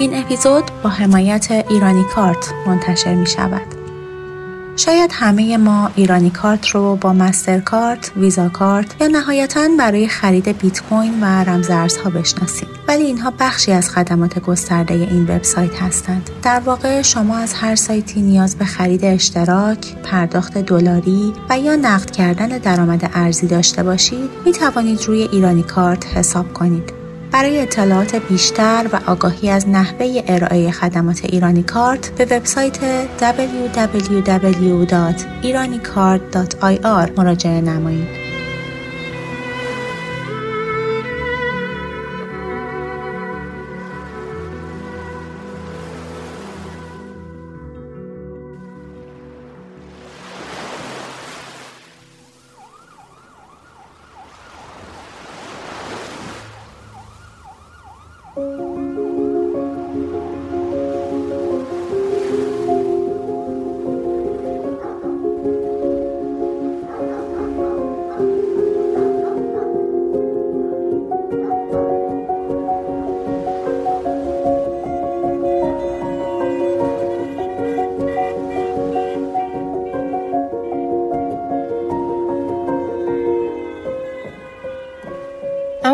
این اپیزود با حمایت ایرانی کارت منتشر می شود. شاید همه ما ایرانی کارت رو با مستر کارت، ویزا کارت یا نهایتا برای خرید بیت کوین و رمزارزها بشناسیم. ولی اینها بخشی از خدمات گسترده این وبسایت هستند. در واقع شما از هر سایتی نیاز به خرید اشتراک، پرداخت دلاری و یا نقد کردن درآمد ارزی داشته باشید، می توانید روی ایرانی کارت حساب کنید. برای اطلاعات بیشتر و آگاهی از نحوه ارائه خدمات ایرانی کارت به وبسایت www.iranicard.ir مراجعه نمایید.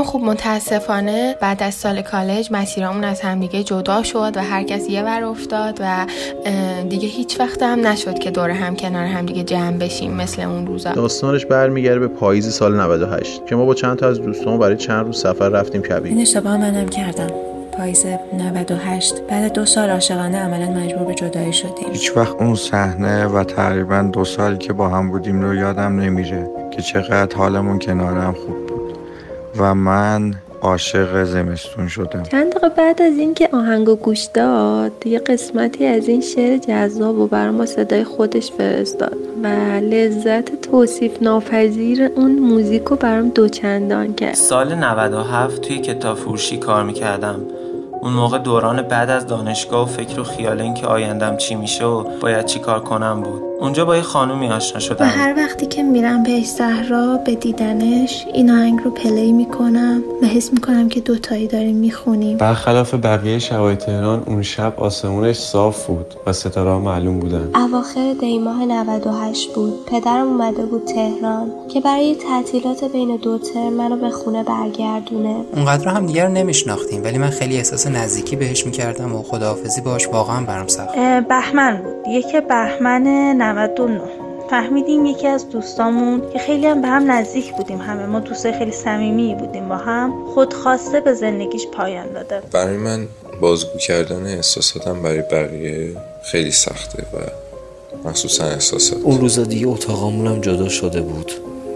خب متاسفانه بعد از سال کالج مسیرامون از همدیگه جدا شد و هر کس یه ور افتاد و دیگه هیچ وقت هم نشد که دور هم کنار همدیگه جمع بشیم مثل اون روزا. داستانش برمیگرده به پاییز سال 98 که ما با چند تا از دوستان برای چند روز سفر رفتیم کبیر. این اشتباه منم کردم. پاییز 98 بعد دو سال عاشقانه عملا مجبور به جدایی شدیم. هیچ وقت اون صحنه و تقریبا دو سال که با هم بودیم رو یادم نمیره که چقدر حالمون کنارم خوب و من عاشق زمستون شدم. چند دقیقه بعد از اینکه آهنگو گوش داد یه قسمتی از این شعر جذاب و برای ما صدای خودش فرستاد و لذت توصیف ناپذیر اون موزیک رو برام دوچندان کرد. سال 97 توی کتاب فروشی کار می‌کردم. اون موقع دوران بعد از دانشگاه و فکر و خیال اینکه آیندم چی میشه و باید چی کار کنم بود. اونجا با یه خانومی آشنا شدم. و هر وقتی که میرم به صحرا به دیدنش این آهنگ رو پلی می‌کنم و حس می‌کنم که دوتایی داریم می‌خونیم. برخلاف بقیه شبای تهران اون شب آسمونش صاف بود و ستاره معلوم بودن. اواخر دیماه 98 بود. پدرم اومده بود تهران که برای تعطیلات بین دو ترم منو به خونه برگردونه. اونقدر هم دیگر نمیشناختیم ولی من خیلی احساس نزدیکی بهش می‌کردم و خداحافظی باش واقعا برام سخت. بهمن بود. یک بهمن 99 فهمیدیم یکی از دوستامون که خیلی هم به هم نزدیک بودیم. همه ما دوستای خیلی صمیمی بودیم با هم. خودخواسته به زندگیش پایان داده. برای من بازگو کردن احساساتم برای بقیه خیلی سخته و مخصوصا احساسات. اون روز دیگه اتاقمونم جدا شده بود.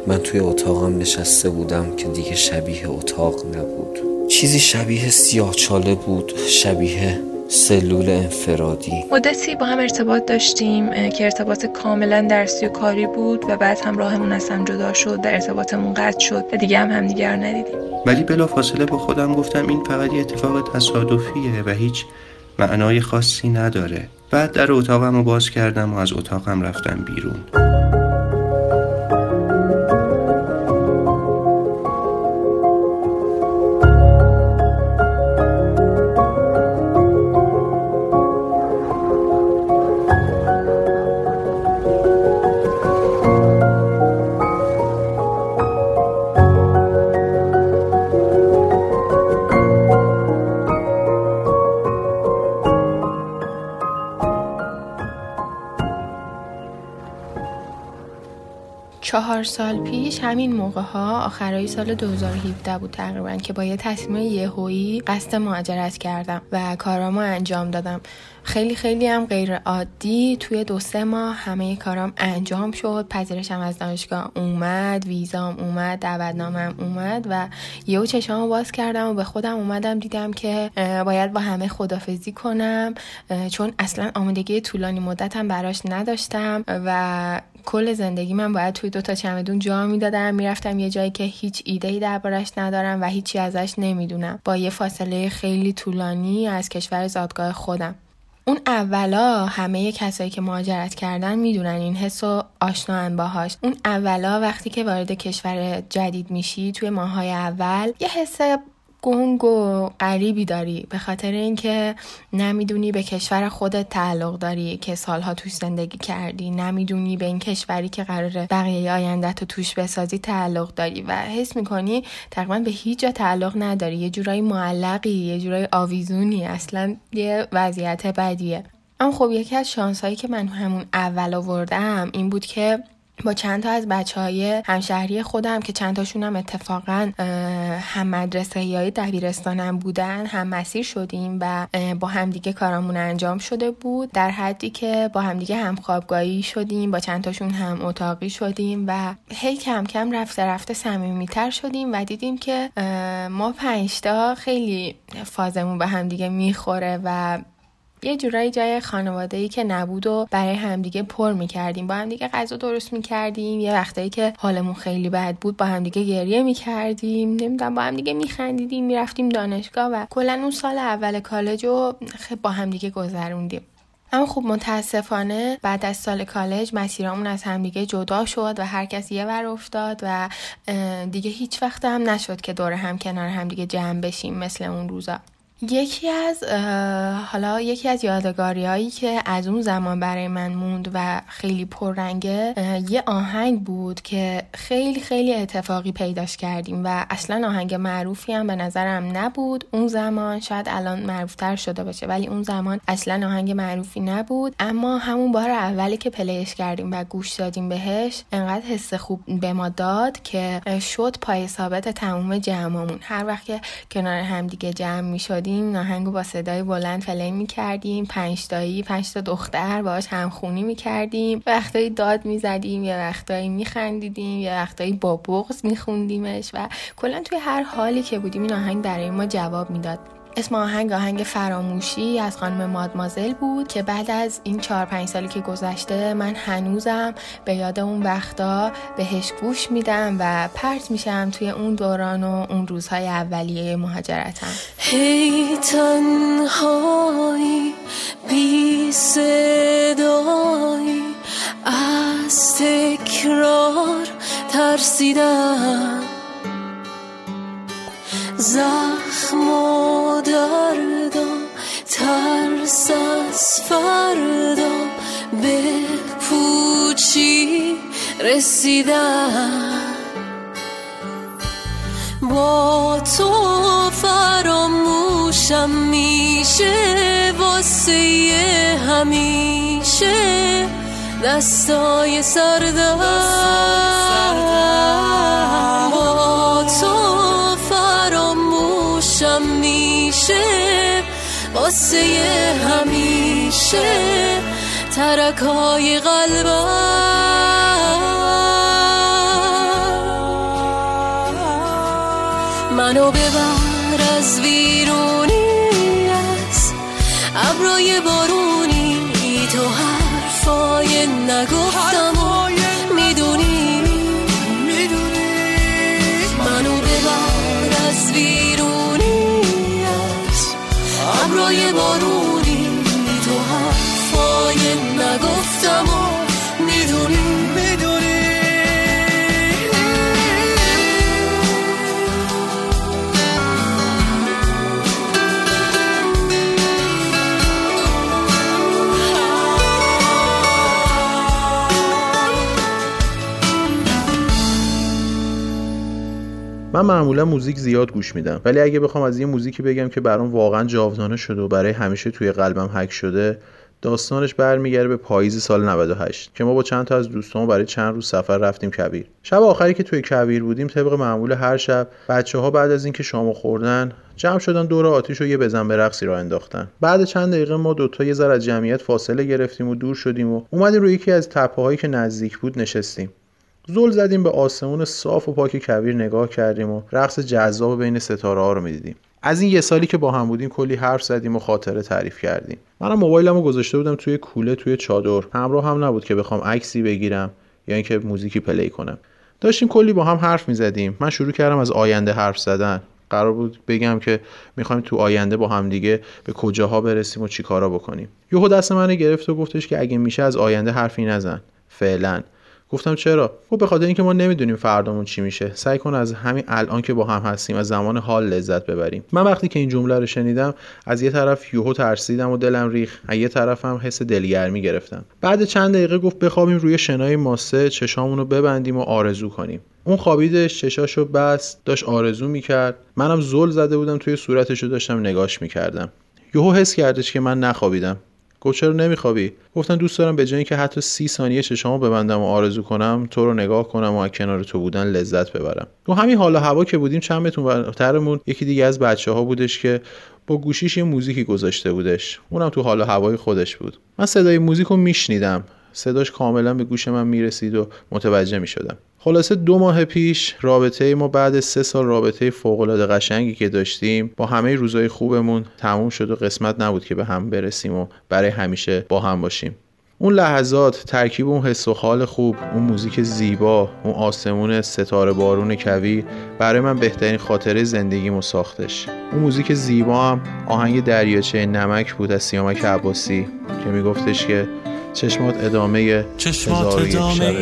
من توی اتاقم نشسته بودم که دیگه شبیه اتاق نبود. چیزی شبیه سیاهچاله بود. شبیه سلول انفرادی. مدتی با هم ارتباط داشتیم که ارتباط کاملا درسی و کاری بود و بعد هم راهمون از هم جدا شد و ارتباطمون قطع شد و دیگه هم همدیگر ندیدیم. ولی بلا فاصله به خودم گفتم این فقط یه اتفاق تصادفیه و هیچ معنای خاصی نداره. بعد در اتاقم رو باز کردم و از اتاقم رفتم بیرون. چهار سال پیش همین موقع ها آخرای سال 2017 بود تقریبا که با یه تصمیم یهویی قصد مهاجرت کردم و کارامو انجام دادم. خیلی خیلی هم غیر عادی. توی دو سه ماه همه کارام انجام شد. پذیرشم از دانشگاه اومد ویزام اومد دعوتنامم اومد و یهو چشامو باز کردم و به خودم اومدم. دیدم که باید با همه خدافزی کنم. چون اصلا آمادگی طولانی مدتم براش نداشتم و کل زندگی من باید توی دوتا چمدون جا می‌دادم. می‌رفتم یه جایی که هیچ ایده ای دربارش ندارم و هیچی ازش نمی‌دونم. با یه فاصله خیلی طولانی از کشور زادگاه خودم. اون اولا همه کسایی که مهاجرت کردن می‌دونن این حس و آشنان باهاش. اون اولا وقتی که وارد کشور جدید میشی توی ماهای اول یه حس گنگ و غریبی داری. به خاطر اینکه نمی‌دونی به کشور خودت تعلق داری که سالها توش زندگی کردی. نمی‌دونی به این کشوری که قرار بقیه آیندت رو توش بسازی تعلق داری و حس می‌کنی تقریبا به هیچ جا تعلق نداری. یه جورایی معلقی یه جورایی آویزونی. اصلا یه وضعیت بدیه. اما خب یکی از شانسهایی که من همون اول آوردم این بود که با چند تا از بچه های همشهری خودم که چند تاشون هم اتفاقا هم مدرسه های دبیرستانم بودن هم مسیر شدیم و با همدیگه کارامون انجام شده بود. در حدی که با همدیگه هم خوابگاهی شدیم با چند تاشون هم اتاقی شدیم و هی کم کم رفته رفته صمیمیتر شدیم و دیدیم که ما پنجتا خیلی فازمون به همدیگه می‌خوره و یه جورایی جای خانواده ای که نبود و برای همدیگه پر می‌کردیم. با همدیگه غذا درست می‌کردیم. یه وقتایی که حالمون خیلی بد بود با همدیگه گریه می‌کردیم. نمی‌دونم با همدیگه میخندیدیم می‌رفتیم دانشگاه و کلا اون سال اول کالج رو با همدیگه گذروندیم. اما خب متاسفانه بعد از سال کالج مسیرامون از همدیگه جدا شد و هر کس یه ور افتاد و دیگه هیچ وقت هم نشد که دور هم کنار همدیگه جمع بشیم مثل اون روزا. یکی از حالا یکی از یادگاری هایی که از اون زمان برای من موند و خیلی پررنگه یه آهنگ بود که خیلی خیلی اتفاقی پیداش کردیم و اصلا آهنگ معروفی هم به نظرم نبود اون زمان شاید الان معروفتر شده باشه ولی اون زمان اصلا آهنگ معروفی نبود. اما همون بار اولی که پلیش کردیم و گوش دادیم بهش انقدر حس خوب به ما داد که شد پای ثابت تموم جمعمون. هر وقت که کنار همدیگه جمع می شدیم اومدیم ناهنگو با صدای بلند فلی می‌کردیم. پنج تایی پنج تا دختر باهاش همخونی می‌کردیم. وقتایی داد می‌زدیم یا وقتایی میخندیدیم یا وقتایی با بغز میخوندیمش و کلا توی هر حالی که بودیم این آهنگ برای ما جواب می‌داد. اسم آهنگ آهنگ فراموشی از خانم مادمازل بود که بعد از این چهار پنج سالی که گذشته من هنوزم به یاد اون وقتا بهش گوش میدم و پرت میشم توی اون دوران و اون روزهای اولیه مهاجرتم. هی تنهایی بی صدایی از تکرار ترسیدم. زخم و دردم ترس از فردا به پوچی رسیدم. با تو فراموشم میشه واسه همیشه دستای سردم. با تو فراموشم میشه واسه همیشه ترکای قلبم. منو ببر از ویرونی از ابرای بارونی تو حرفای نگفتم من معمولا موزیک زیاد گوش میدم. ولی اگه بخوام از یه موزیکی بگم که برام واقعا جاودانه شده و برای همیشه توی قلبم حک شده داستانش برمیگرده به پاییز سال 98 که ما با چند تا از دوستان برای چند روز سفر رفتیم کویر شب آخری که توی کویر بودیم طبق معمول هر شب بچه ها بعد از اینکه شامو خوردن جمع شدن دور آتیش و یه بزن به رقصی را انداختن. بعد چند دقیقه ما دوتا یه ذره از جمعیت فاصله گرفتیم و دور شدیم و اومدیم روی یکی از تپه هایی که نزدیک بود نشستیم. زل زدیم به آسمون صاف و پاک کویر نگاه کردیم و رقص جذاب بین ستاره ها رو می‌دیدیم. از این یه سالی که با هم بودیم کلی حرف زدیم و خاطره تعریف کردیم. منم موبایلم رو گذاشته بودم توی کوله توی چادر. همراه هم نبود که بخوام عکسی بگیرم یا اینکه موزیکی پلی کنم. داشتیم کلی با هم حرف می‌زدیم. من شروع کردم از آینده حرف زدن. قرار بود بگم که می‌خوایم تو آینده با هم دیگه به کجاها برسیم و چیکارا بکنیم. یهو دست من گرفت و گفتش که اگه میشه از آینده حرفی نزن. فعلا. گفتم چرا؟ خب به خاطر اینکه ما نمی‌دونیم فردامون چی میشه. سعی کن از همین الان که با هم هستیم از زمان حال لذت ببریم. من وقتی که این جمله رو شنیدم از یه طرف یوهو ترسیدم و دلم ریخ از یه طرفم حس دلگرمی گرفتم. بعد چند دقیقه گفت بخوابیم روی شنای ماسه چشامون رو ببندیم و آرزو کنیم. اون خوابیدش چشاشو بست داشت آرزو می‌کرد. منم زل زده بودم توی صورتشو داشتم نگاش می‌کردم. یهو حس کردش که من نخوابیدم. گفت چرا نمیخوابی؟ گفتم دوست دارم به جای اینکه حتی سی ثانیه چشامو ببندم و آرزو کنم تو رو نگاه کنم و از کنار تو بودن لذت ببرم. تو همین حال هوا که بودیم چند متر ترمون یکی دیگه از بچه ها بودش که با گوشیش یه موزیکی گذاشته بودش. اونم تو حال هوای خودش بود. من صدای موزیک میشنیدم. صداش کاملا به گوش من می‌رسید و متوجه می‌شدم. خلاصه دو ماه پیش رابطه ما بعد سه سال رابطه فوقالعاده قشنگی که داشتیم با همه روزای خوبمون تموم شد و قسمت نبود که به هم برسیم و برای همیشه با هم باشیم. اون لحظات ترکیب اون حس و حال خوب اون موزیک زیبا اون آسمون ستاره بارون کویر برای من بهترین خاطره زندگیمو ساختش. اون موزیک زیبا هم آهنگ دریاچه نمک بود از سیامک عباسی که میگفتش که چشمات ادامه چشمات هزار ادامه شبه.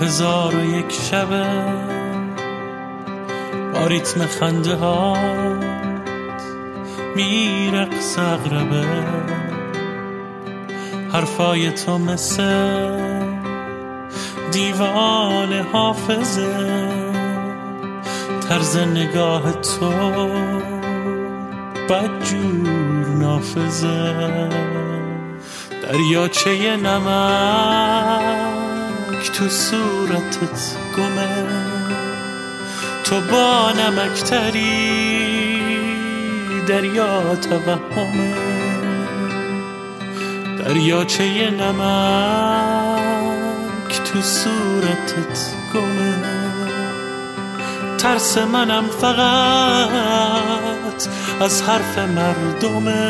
هزار و یک شبه. با ریتم خنده ها میرقص اغربه. حرفای تو مثل دیوان حافظه. طرز نگاه تو بدجور نافذه. دریاچه نمک تو صورتت گمه تو با نمکتری دریا توهمه. دریاچه نمک تو صورتت گمه. ترس منم فقط از حرف مردمه.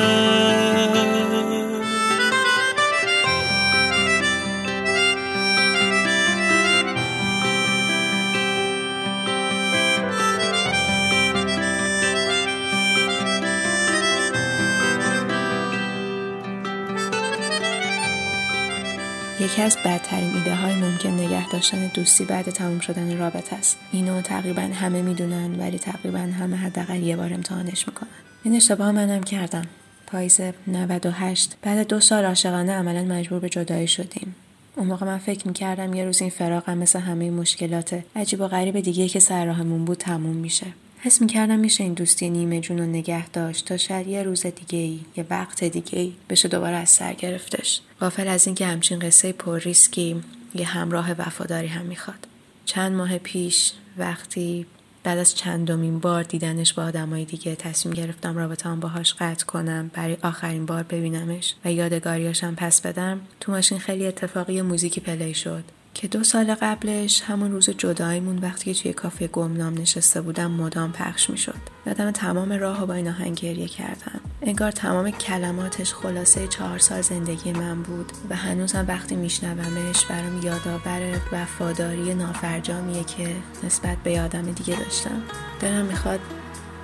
یکی از بدترین ایده های ممکن نگه داشتن دوستی بعد تموم شدن رابطه است. اینو تقریبا همه می‌دونن ولی تقریبا همه حداقل یه بار امتحانش می‌کنن. این اشتباه منم کردم. پاییز 98 بعد دو سال عاشقانه عملا مجبور به جدایی شدیم. اون موقع من فکر می‌کردم یه روز این فراقم مثل همه مشکلات عجیب و غریب دیگه که سر راهمون بود تموم میشه. حس می‌کردم میشه این دوستی نیمه جون رو نگه داشت تا شاید یه روز دیگه ای یه وقت دیگه ای بشه دوباره از سر گرفتش. غافل از اینکه همچین قصه پر ریسکی یه همراه وفاداری هم می‌خواد. چند ماه پیش وقتی بعد از چندمین بار دیدنش با آدمای دیگه تصمیم گرفتم رابطه‌ام باهاش قطع کنم برای آخرین بار ببینمش و یادگاریاشم پس بدم تو ماشین خیلی اتفاقی موزیکی پلی شد. که دو سال قبلش همون روز جداییمون وقتی که توی کافه گمنام نشسته بودم مدام پخش می‌شد. یادم تمام راه با این آهنگ گریه کردم. انگار تمام کلماتش خلاصه چهار سال زندگی من بود و هنوزم وقتی میشنومش برام یادآور وفاداری نافرجامیه که نسبت به آدم دیگه داشتم. دلم می‌خواد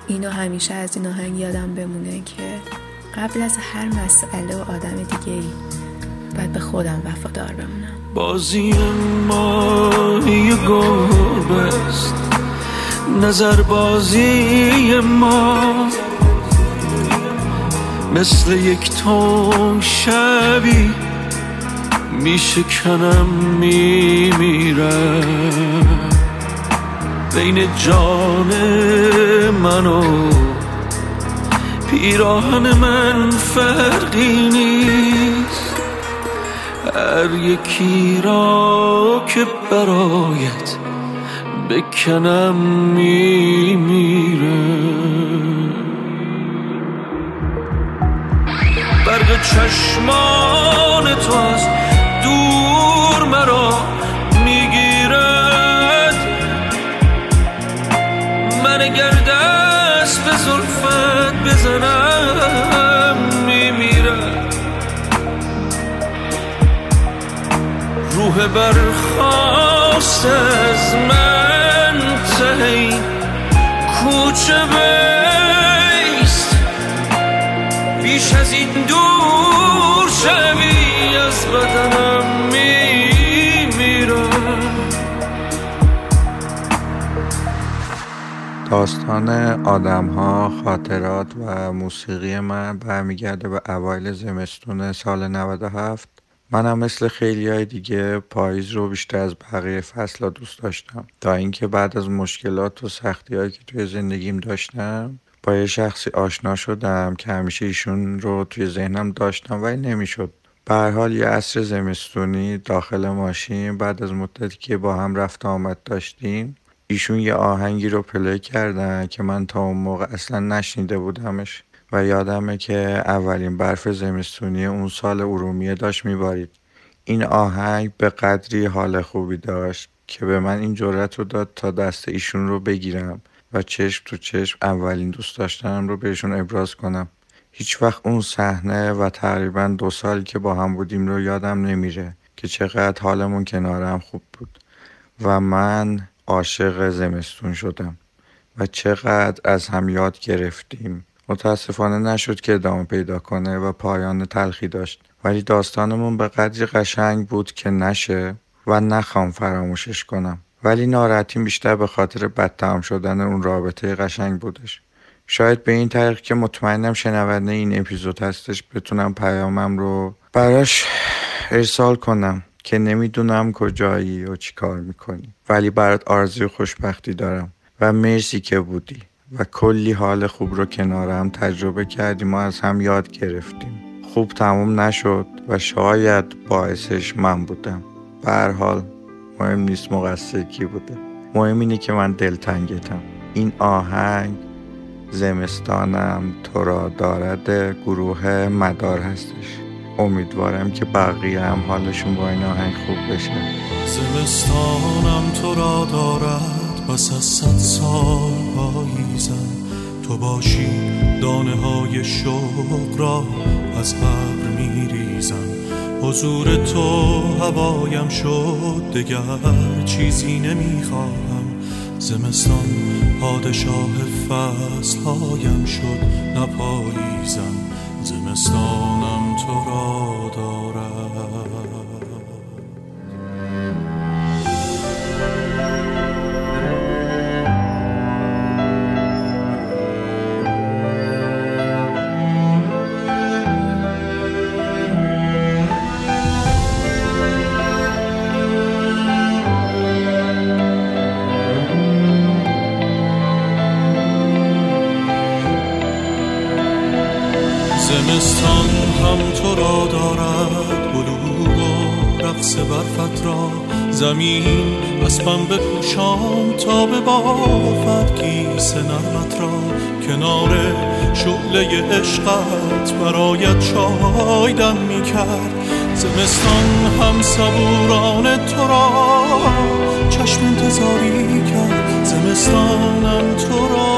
اینو همیشه از این آهنگ یادم بمونه که قبل از هر مسئله و آدم دیگه ای باید به خودم وفادار بمونم. بازی ما یه گربه است. نظر بازی ما مثل یک تون شبی میشکنم میمیرم بین جان من و پیراهن من فرقی نیست. هر یکی را که برایت بکنم میمیره. برق چشمان تو از دور مرا می‌گیرد. من اگر دست به زلفت بزنم به برخواست از من تهی کوچه بیست. بیش از این دور شوی از بدنم میمیرم. داستان آدم ها، خاطرات و موسیقی من برمیگرده به اوایل زمستون سال 97 منم مثل خیلی های دیگه پاییز رو بیشتر از بقیه فصل دوست داشتم. تا اینکه بعد از مشکلات و سختی هایی که توی زندگیم داشتم با یه شخصی آشنا شدم که همیشه ایشون رو توی ذهنم داشتم ولی نمی‌شد. به حال یه عصر زمستونی داخل ماشین بعد از مدتی که با هم رفت آمد داشتیم ایشون یه آهنگی رو پلی کردن که من تا اون موقع اصلا نشنیده بودمش. و یادمه که اولین برف زمستونی اون سال ارومیه داشت میبارید. این آهنگ به قدری حال خوبی داشت که به من این جرأت رو داد تا دست ایشون رو بگیرم و چشم تو چشم اولین دوست داشتنم رو بهشون ابراز کنم. هیچ وقت اون صحنه و تقریبا دو سالی که با هم بودیم رو یادم نمیره که چقدر حالمون کنارم خوب بود و من عاشق زمستون شدم و چقدر از هم یاد گرفتیم. متاسفانه نشد که ادامه پیدا کنه و پایان تلخی داشت. ولی داستانمون به قدری قشنگ بود که نشه و نخوام فراموشش کنم. ولی ناراحتیم بیشتر به خاطر بدتمام شدن اون رابطه قشنگ بودش. شاید به این طریق که مطمئنم شنونده این اپیزود هستش بتونم پیامم رو براش ارسال کنم که نمی‌دونم کجایی و چی کار می‌کنی. ولی برات آرزوی خوشبختی دارم و مرسی که بودی. و کلی حال خوب رو کنارم تجربه کردیم و از هم یاد گرفتیم. خوب تموم نشد و شاید باعثش من بودم. به حال مهم نیست مقصر کی بوده. مهم اینه که من دلتنگتم. این آهنگ زمستانم تو را دارد گروه مدار هستش. امیدوارم که بقیه هم حالشون با این آهنگ خوب بشه. زمستانم تو را دارد پس از صد سال پاییزم تو باشی دانه های شوق را از ابر میریزم. حضور تو هوایم شد دگر چیزی نمی‌خواهم. زمستان پادشاه فصل هایم شد نپاییزم زمستانم تو را دارد نرمت را کنار شعله عشقت برایت می کرد. زمستان هم صبوران تو را چشم انتظاری کرد. زمستانم تو را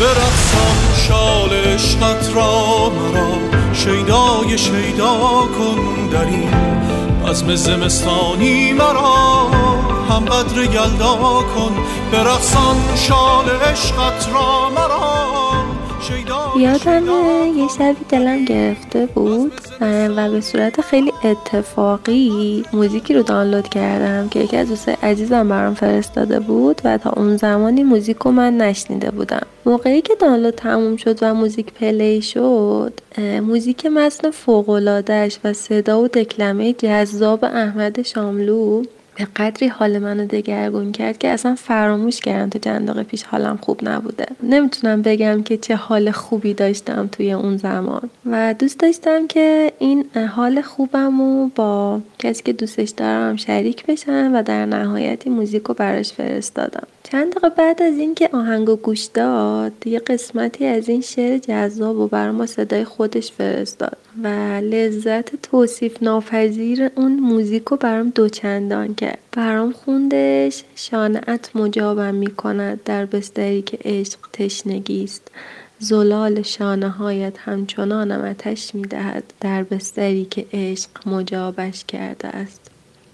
برقصم شال عشقت را مرا شیدای شیدا کن در این بزم زمستانی مرا. هم قدر یلدا کن برقصان شال عشقت را مرا. یادم یه شبی دلم گرفته بود و به صورت خیلی اتفاقی موزیکی رو دانلود کردم که یکی از دوستای عزیزم برام فرستاده بود و تا اون زمانی موزیک رو من نشنیده بودم. موقعی که دانلود تموم شد و موزیک پلی شد موزیک متن فوقلادهش و صدا و دکلمه جذاب احمد شاملو به قدری حال منو دگرگون کرد که اصلا فراموش کردم تو چند پیش حالم خوب نبوده. نمی‌تونم بگم که چه حال خوبی داشتم توی اون زمان. و دوست داشتم که این حال خوبم رو با کسی که دوستش دارم شریک بشم و در نهایت این موزیک رو براش فرستادم. چند دقیقه بعد از اینکه آهنگو گوش داد یه قسمتی از این شعر جذاب و برای ما صدای خودش فرستاد و لذت توصیف ناپذیر اون موزیک برام دوچندان کرد. برام خوندش شانعت مجابم می کند در بستری که عشق تشنگی است. زلال شانه هایت همچنانم اتش می دهد در بستری که عشق مجابش کرده است.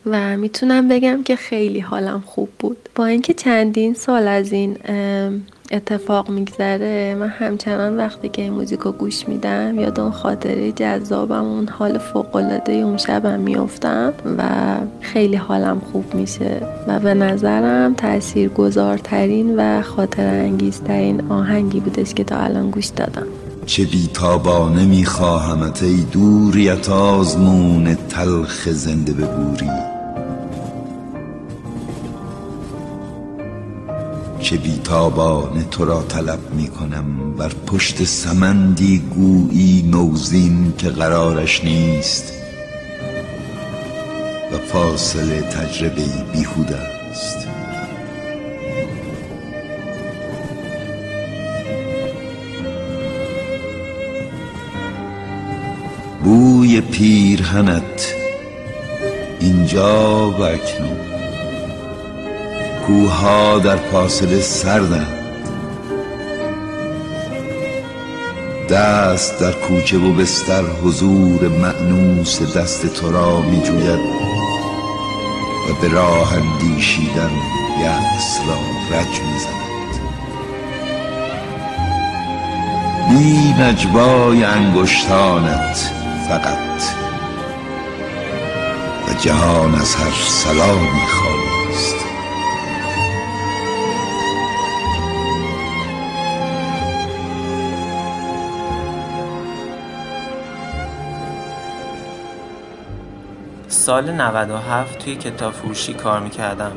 و می‌تونم بگم که خیلی حالم خوب بود. با اینکه چندین سال از این اتفاق میگذره من همچنان وقتی که این موزیک گوش میدم یاد اون خاطره جذابم اون حال فوقالعاده اون شبم میفتم و خیلی حالم خوب میشه. و به نظرم تأثیر گذارترین و خاطر انگیزترین آهنگی بودش که تا الان گوش دادم. چه بیتابانه میخواهمت ای دوریت آزمون تلخ زنده ببوری. چه بیتابانه تو را طلب می‌کنم. بر پشت سمندی گویی نوزین که قرارش نیست. و فاصله تجربه بیهوده است. بوی پیرهنت اینجا و اکنون. کوها در فاصله سردند دست در کوچه و بستر حضور معنوس دست تو را می جوید و به راه اندیشیدن یأس را رج می زند بی نجوای انگشتانت فقط و جهان از هر سلامی خالی سال 97 توی کتاب فروشی کار می‌کردم.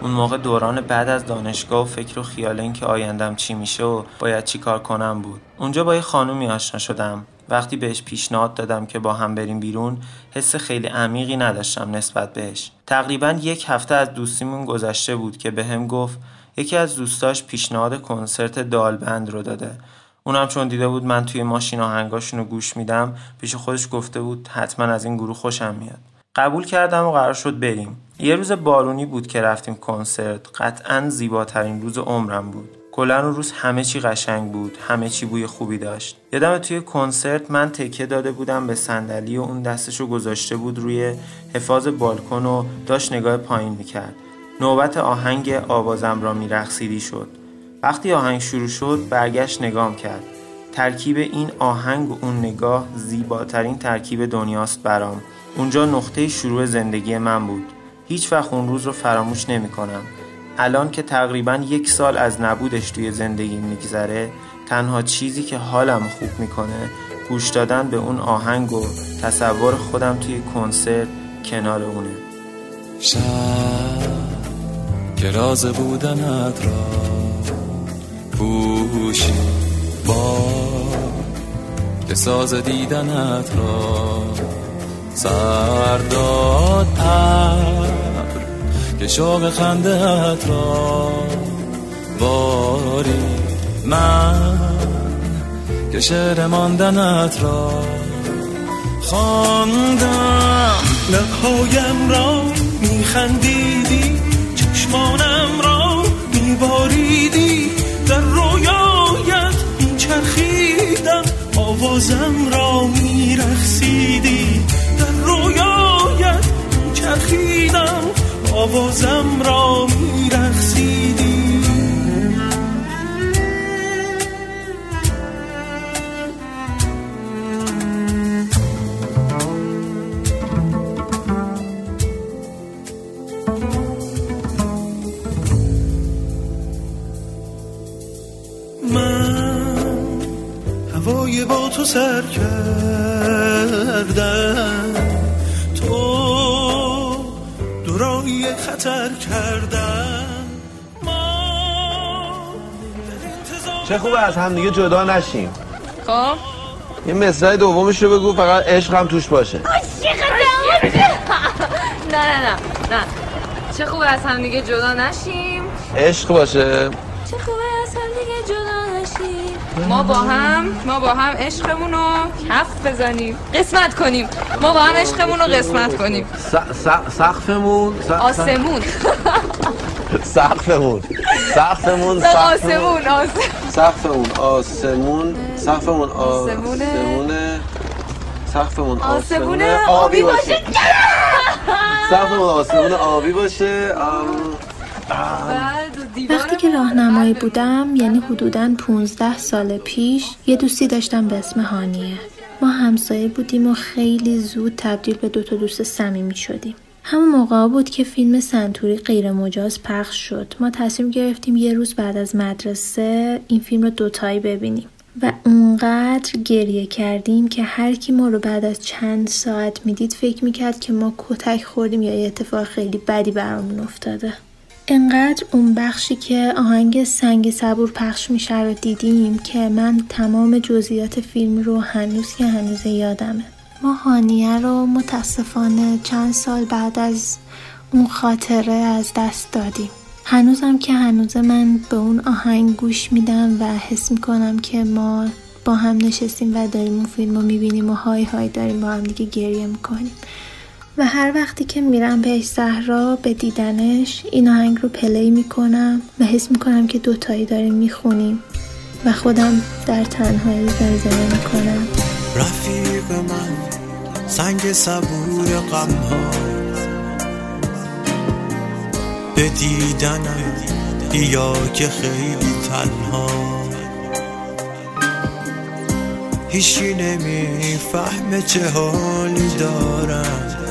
اون موقع دوران بعد از دانشگاه و فکر و خیال اینکه آیندم چی میشه و باید چی کار کنم بود. اونجا با یه خانومی آشنا شدم. وقتی بهش پیشنهاد دادم که با هم بریم بیرون حس خیلی عمیقی نداشتم نسبت بهش. تقریبا یک هفته از دوستیمون گذشته بود که به هم گفت یکی از دوستاش پیشنهاد کنسرت دالبند رو داده. اونم چون دیده بود من توی ماشین آهنگاشون رو گوش میدم پیش خودش گفته بود حتما از این گروه خوشم میاد. قبول کردم و قرار شد بریم. یه روز بارونی بود که رفتیم کنسرت. قطعا زیباترین روز عمرم بود. کلا اون روز همه چی قشنگ بود. همه چی بوی خوبی داشت. یادم توی کنسرت من تکه داده بودم به صندلی و اون دستشو گذاشته بود روی حفاظ بالکن و داشت نگاه پایین می‌کرد. نوبت آهنگ آوازم را میرقصیدی شد. وقتی آهنگ شروع شد برگشت نگام کرد. ترکیب این آهنگ و اون نگاه زیباترین ترکیب دنیاست برام. اونجا نقطه شروع زندگی من بود. هیچ وقت اون روز رو فراموش نمی کنم. الان که تقریبا یک سال از نبودش توی زندگی میگذره تنها چیزی که حالم خوب می‌کنه گوش دادن به اون آهنگ و تصور خودم توی کنسرت کنار اونه. شب که راز بودنت را پوشی با که ساز دیدنت را سرداد ابر که شوق خندت را باری من که شعر ماندنت را خواندم. لبهایم را میخندیدی چشمانم را میباریدی. در رویایت میچرخیدم آوازم را میرخسیدی میچرخیدم آوازم را میرخسیدی من سر کردم. خطر کردم. چه خوبه از هم دیگه جدا نشیم. خب. یه مصرع دومش رو بگو فقط عشق هم توش باشه. نه نه نه نه. چه خوبه از هم دیگه جدا نشیم. عشق باشه. چه خوبه از هم دیگه جدا ما با هم ما با هم عشقمون رو کف بزنیم. قسمت کنیم. ما با هم عشقمون رو قسمت کنیم. سقفمون آسمون. سقفمون. سقفمون آسمون آسمون. سقفمون آسمون. سقفمون آسمونه. آسمونه سقفمون آسمون. آبی باشه. سقفمون آسمون آبی باشه. وقتی که راهنمایی بودم یعنی حدوداً 15 سال پیش یه دوستی داشتم به اسم هانیه. ما همسایه بودیم و خیلی زود تبدیل به دو تا دوست صمیمی شدیم. همون موقع بود که فیلم سنتوری غیر مجاز پخش شد. ما تصمیم گرفتیم یه روز بعد از مدرسه این فیلم رو دوتایی ببینیم. و اونقدر گریه کردیم که هر کی ما رو بعد از چند ساعت می‌دید فکر می‌کرد که ما کتک خوردیم یا یه اتفاق خیلی بدی برامون افتاده. انقدر اون بخشی که آهنگ سنگ صبور پخش میشه رو دیدیم که من تمام جزئیات فیلم رو هنوز که هنوز یادمه. ما هانیه رو متاسفانه چند سال بعد از اون خاطره از دست دادیم. هنوزم که هنوز من به اون آهنگ گوش میدم و حس می‌کنم که ما با هم نشستیم و داریم اون فیلم رو می‌بینیم و های های داریم با هم دیگه گریه می‌کنیم. و هر وقتی که میرم بهش زهرا به دیدنش این آهنگ رو پلی می‌کنم و حس می‌کنم که دوتایی داریم می‌خونیم و خودم در تنهایی زلزله می‌کنم. رفیق من سنگ صبور غم ها به دیدنم بیا که خیلی تنها. هیچی نمی‌فهمه چه حالی دارم.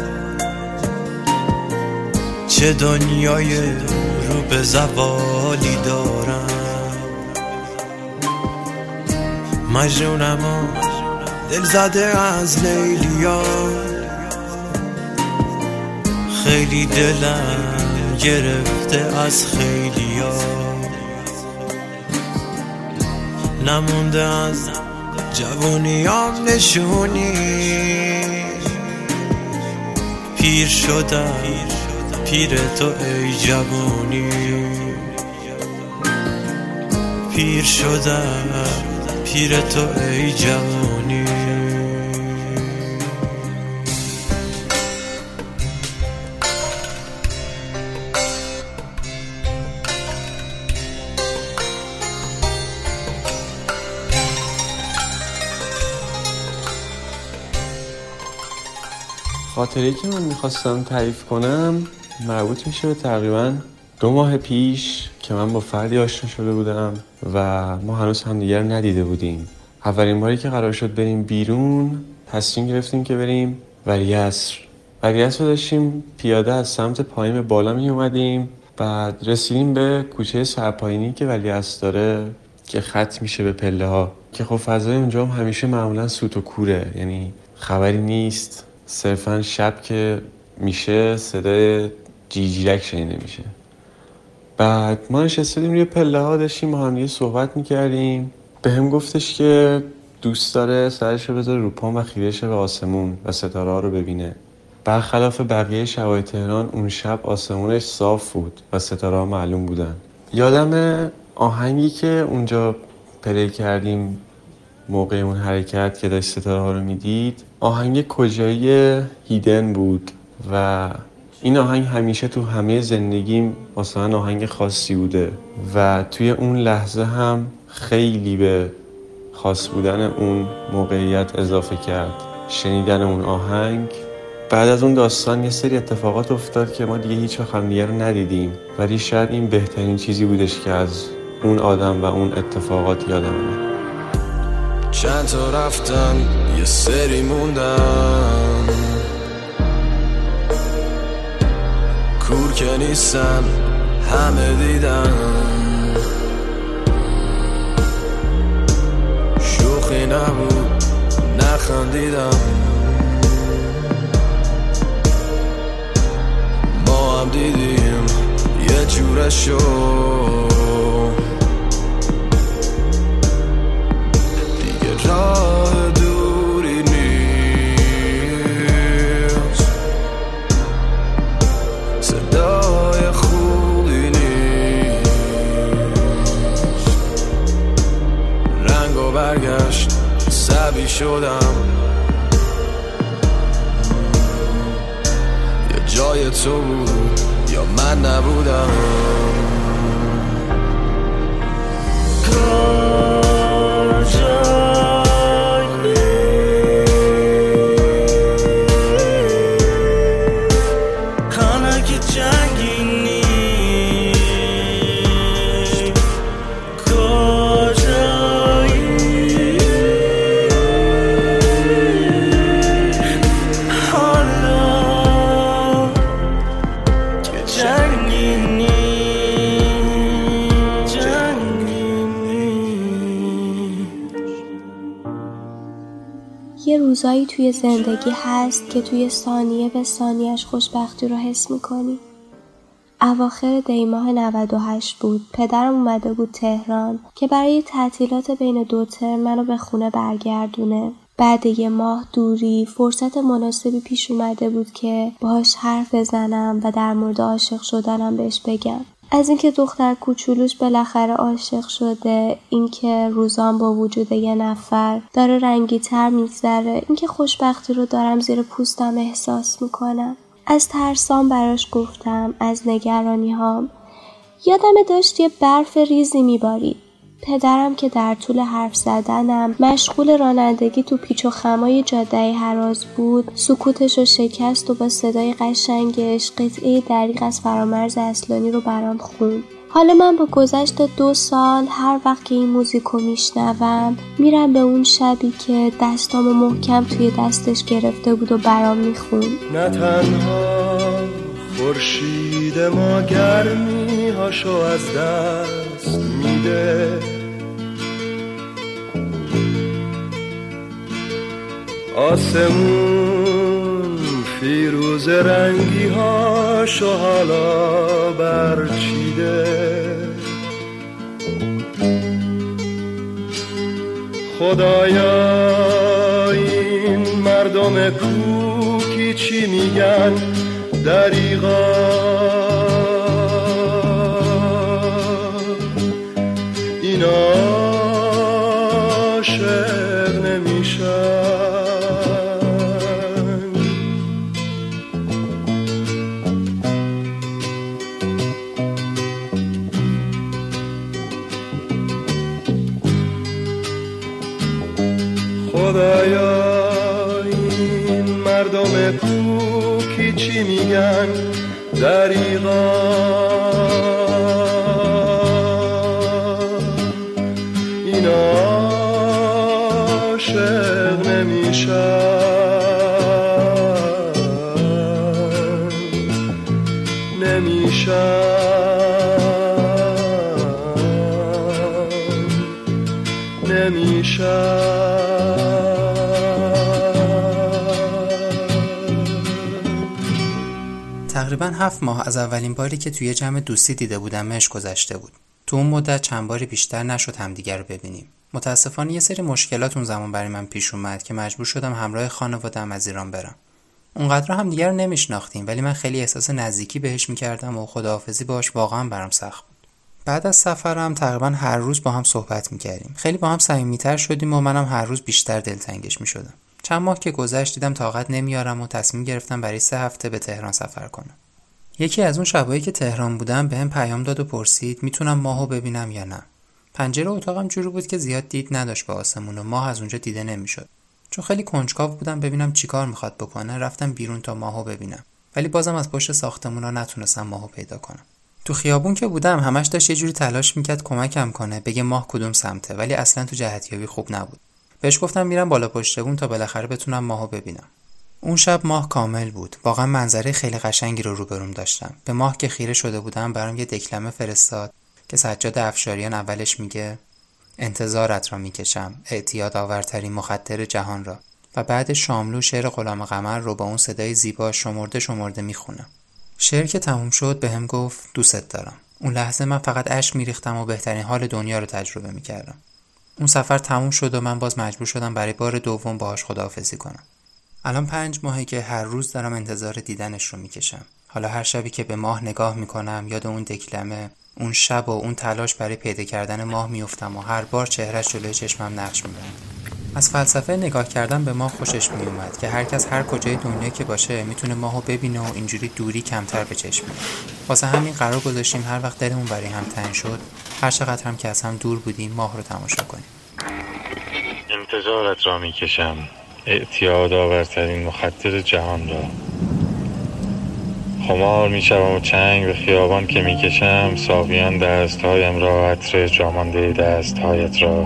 چه دنیای رو به زوالی دارم. مجنونم دل زده از لیلیا خیلی دلم گرفته از خیلیا نمونده از جوونیام نشونی. پیر شدم. پیر تو ای جوونی پیر شدم پیر تو ای جوونی خاطره که من می‌خواستم تعریف کنم مربوط میشه به تقریبا دو ماه پیش که من با فردی آشنا شده بودم و ما هنوز همدیگه رو ندیده بودیم. اولین باری که قرار شد بریم بیرون تصمیم گرفتیم که بریم ولیعصر. ولیعصر رو داشتیم پیاده از سمت پایین بالا می اومدیم بعد رسیدیم به کوچه سرپایینی که ولیعصر داره که خط میشه به پله ها. که خب فضای اونجا هم همیشه معمولا سوت و کوره یعنی خبری نیست. صرفا شب که میشه صدای جیجیرک شنیده میشه. بعد ما نشسته روی پله ها داشتیم با هم دیگه صحبت می‌کردیم. به هم گفتش که دوست داره سرش رو بذاره رو پام و خیره شه به آسمون و ستاره ها رو ببینه. برخلاف بقیه شبای تهران اون شب آسمونش صاف بود و ستاره ها معلوم بودن. یادم آهنگی که اونجا پلی کردیم موقع اون حرکت که داشت ستاره ها رو می‌دید آهنگ کجایی هیدن بود و این آهنگ همیشه تو همه زندگیم واسه آهنگ خاصی بوده و توی اون لحظه هم خیلی به خاص بودن اون موقعیت اضافه کرد شنیدن اون آهنگ. بعد از اون داستان یه سری اتفاقات افتاد که ما دیگه هیچ وقت همدیگه رو ندیدیم. ولی شاید این بهترین چیزی بودش که از اون آدم و اون اتفاقات یادمونه چند تا رفتن یه سری موندن کور که نیستن همه دیدن. شوخی نبود نخندیدم. ما هم دیدیم یه جوره شو دیگه راه دوری برگشت سبی شدم. یه جای تو بود یا من نبودم؟ خانه توی زندگی هست که توی ثانیه به ثانیهش خوشبختی رو حس می‌کنی. اواخر دیماه 98 بود. پدرم اومده بود تهران که برای تعطیلات بین دو ترم منو به خونه برگردونه. بعد یه ماه دوری فرصت مناسبی پیش اومده بود که باهاش حرف بزنم و در مورد عاشق شدنم بهش بگم. از اینکه دختر کوچولوش بالاخره عاشق شده اینکه روزان با وجود یه نفر داره رنگی تر میگذره اینکه خوشبختی رو دارم زیر پوستم احساس می‌کنم. از ترسام براش گفتم از نگرانی هام یادم داشت یه برف ریزی میبارید. پدرم که در طول حرف زدنم مشغول رانندگی تو پیچ و خمای جاده هراز بود. سکوتش رو شکست و با صدای قشنگش قطعه دریغ از فرامرز اصلانی رو برام خوند. حالا من با گذشت دو سال هر وقت که این موزیک رو میشنوم میرم به اون شبی که دستام محکم توی دستش گرفته بود و برام می‌خوند. نه تنها خورشید ما گرمی هاشو از دست میده. آسمون فیروز رنگی هاشو حالا برچیده. خدایا این مردم کوکی چی میگن؟ دریغا. این میگن دریغا. تقریبا هفت ماه از اولین باری که توی جمع دوستی دیده بودمش گذشته بود. تو اون مدت چند باری بیشتر نشد همدیگر رو ببینیم. متاسفانه یه سری مشکلات اون زمان برای من پیش اومد که مجبور شدم همراه خانوادم از ایران برم. اونقدر هم دیگر رو نمیشناختیم ولی من خیلی احساس نزدیکی بهش می‌کردم و خداحافظی باش واقعا برام سخت بود. بعد از سفرم تقریبا هر روز با هم صحبت می‌کردیم. خیلی با هم صمیمیتر شدیم و منم هر روز بیشتر دلتنگش می‌شدم. چند ماه که گذشت دیدم طاقت نمیارم و تصمیم گرفتم برای سه هفته به تهران سفر کنم. یکی از اون شبایی که تهران بودم بهم پیام داد و پرسید می‌تونم ماهو ببینم یا نه. پنجره اتاقم جوری بود که زیاد دید نداشت به آسمون و ماه از اونجا دیده نمی‌شد. چون خیلی کنجکاو بودم ببینم چیکار می‌خواد بکنه رفتم بیرون تا ماهو ببینم. ولی بازم از پشت ساختمونا نتونستم ماهو پیدا کنم. تو خیابون که بودم همش داشت یه جوری تلاش می‌کرد کمکم کنه بگه ماه کدوم سمته ولی اصلا تو جهتیابی خوب نبود. بهش گفتم میرم بالا پشت بون تا بالاخره بتونم ماهو ببینم. اون شب ماه کامل بود. واقعا منظره خیلی قشنگی رو روبروم داشتم. به ماه که خیره شده بودم برام یه دکلمه فرستاد که سجاد افشاریان اولش میگه انتظارت را می‌کشم اعتیاد آورترین مخدر جهان را و بعد شاملو شعر غلام قمر رو با اون صدای زیبا شمرده شمرده می‌خونم. شعر که تموم شد به هم گفت دوست دارم. اون لحظه من فقط اشک میریختم و بهترین حال دنیا رو تجربه می‌کردم. اون سفر تموم شد و من باز مجبور شدم برای بار دوم باهاش خداحافظی کنم. الان پنج ماهه که هر روز دارم انتظار دیدنش رو می‌کشم. حالا هر شبی که به ماه نگاه می‌کنم یاد اون دکلمه اون شب و اون تلاش برای پیدا کردن ماه میفتم و هر بار چهرش جلوی چشمم نقش میبند. از فلسفه نگاه کردن به ماه خوشش میومد که هر کس هر کجای دنیا که باشه می‌تونه ماهو ببینه و اینجوری دوری کمتر به چشم میاد. واسه همین قرار گذاشتیم هر وقت دلمون برای هم تنگ شد هر چقدر هم که از هم دور بودیم ماه رو تماشا کنیم. انتظارت را می‌کشم اعتیاد آورترین مخدر جهان را. خمار می‌شوم و چنگ به خیابان که می‌کشم ساقیان دستهایم را عطر جامانده دستهایت را